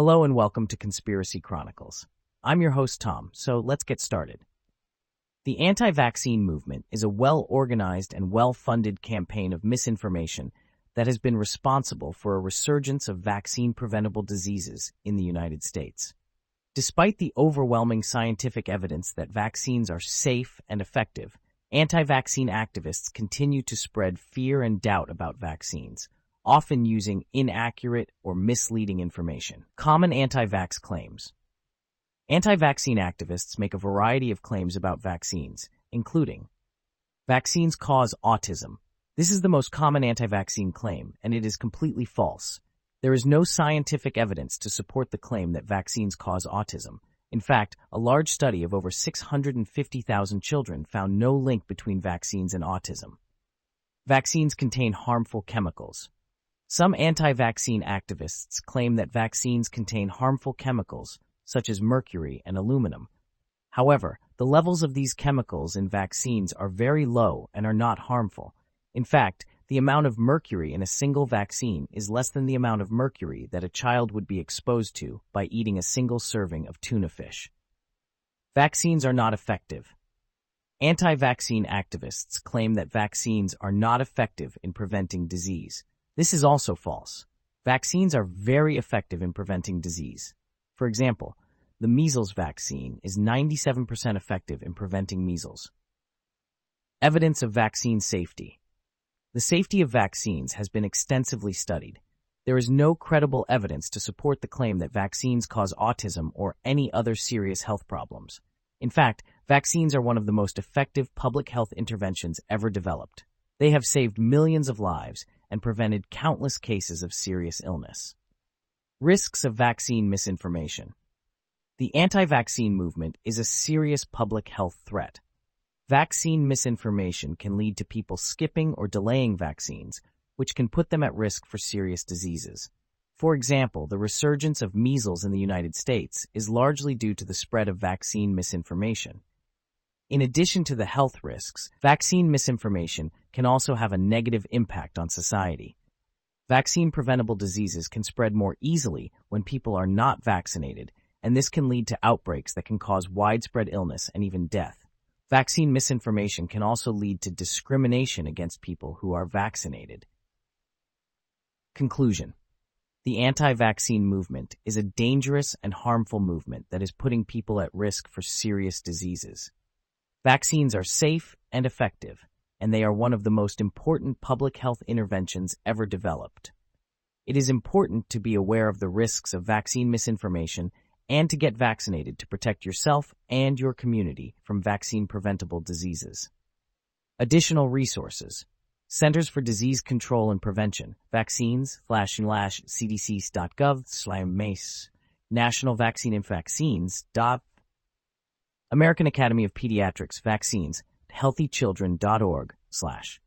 Hello and welcome to Conspiracy Chronicles. I'm your host, Tom, so let's get started. The anti-vaccine movement is a well-organized and well-funded campaign of misinformation that has been responsible for a resurgence of vaccine-preventable diseases in the United States. Despite the overwhelming scientific evidence that vaccines are safe and effective, anti-vaccine activists continue to spread fear and doubt about vaccines, often using inaccurate or misleading information. Common anti-vax claims. Anti-vaccine activists make a variety of claims about vaccines, including vaccines cause autism. This is the most common anti-vaccine claim, and it is completely false. There is no scientific evidence to support the claim that vaccines cause autism. In fact, a large study of over 650,000 children found no link between vaccines and autism. Vaccines contain harmful chemicals. Some anti-vaccine activists claim that vaccines contain harmful chemicals, such as mercury and aluminum. However, the levels of these chemicals in vaccines are very low and are not harmful. In fact, the amount of mercury in a single vaccine is less than the amount of mercury that a child would be exposed to by eating a single serving of tuna fish. Vaccines are not effective. Anti-vaccine activists claim that vaccines are not effective in preventing disease. This is also false. Vaccines are very effective in preventing disease. For example, the measles vaccine is 97% effective in preventing measles. Evidence of vaccine safety. The safety of vaccines has been extensively studied. There is no credible evidence to support the claim that vaccines cause autism or any other serious health problems. In fact, vaccines are one of the most effective public health interventions ever developed. They have saved millions of lives and prevented countless cases of serious illness. Risks of vaccine misinformation. The anti-vaccine movement is a serious public health threat. Vaccine misinformation can lead to people skipping or delaying vaccines, which can put them at risk for serious diseases. For example, the resurgence of measles in the United States is largely due to the spread of vaccine misinformation. In addition to the health risks, vaccine misinformation can also have a negative impact on society. Vaccine-preventable diseases can spread more easily when people are not vaccinated, and this can lead to outbreaks that can cause widespread illness and even death. Vaccine misinformation can also lead to discrimination against people who are vaccinated. Conclusion The anti-vaccine movement is a dangerous and harmful movement that is putting people at risk for serious diseases. Vaccines are safe and effective, and they are one of the most important public health interventions ever developed. It is important to be aware of the risks of vaccine misinformation and to get vaccinated to protect yourself and your community from vaccine-preventable diseases. Additional resources. Centers for Disease Control and Prevention, vaccines, slash slash cdc.gov slash mace, National Vaccine and Vaccines, dot American Academy of Pediatrics Vaccines, healthychildren.org slash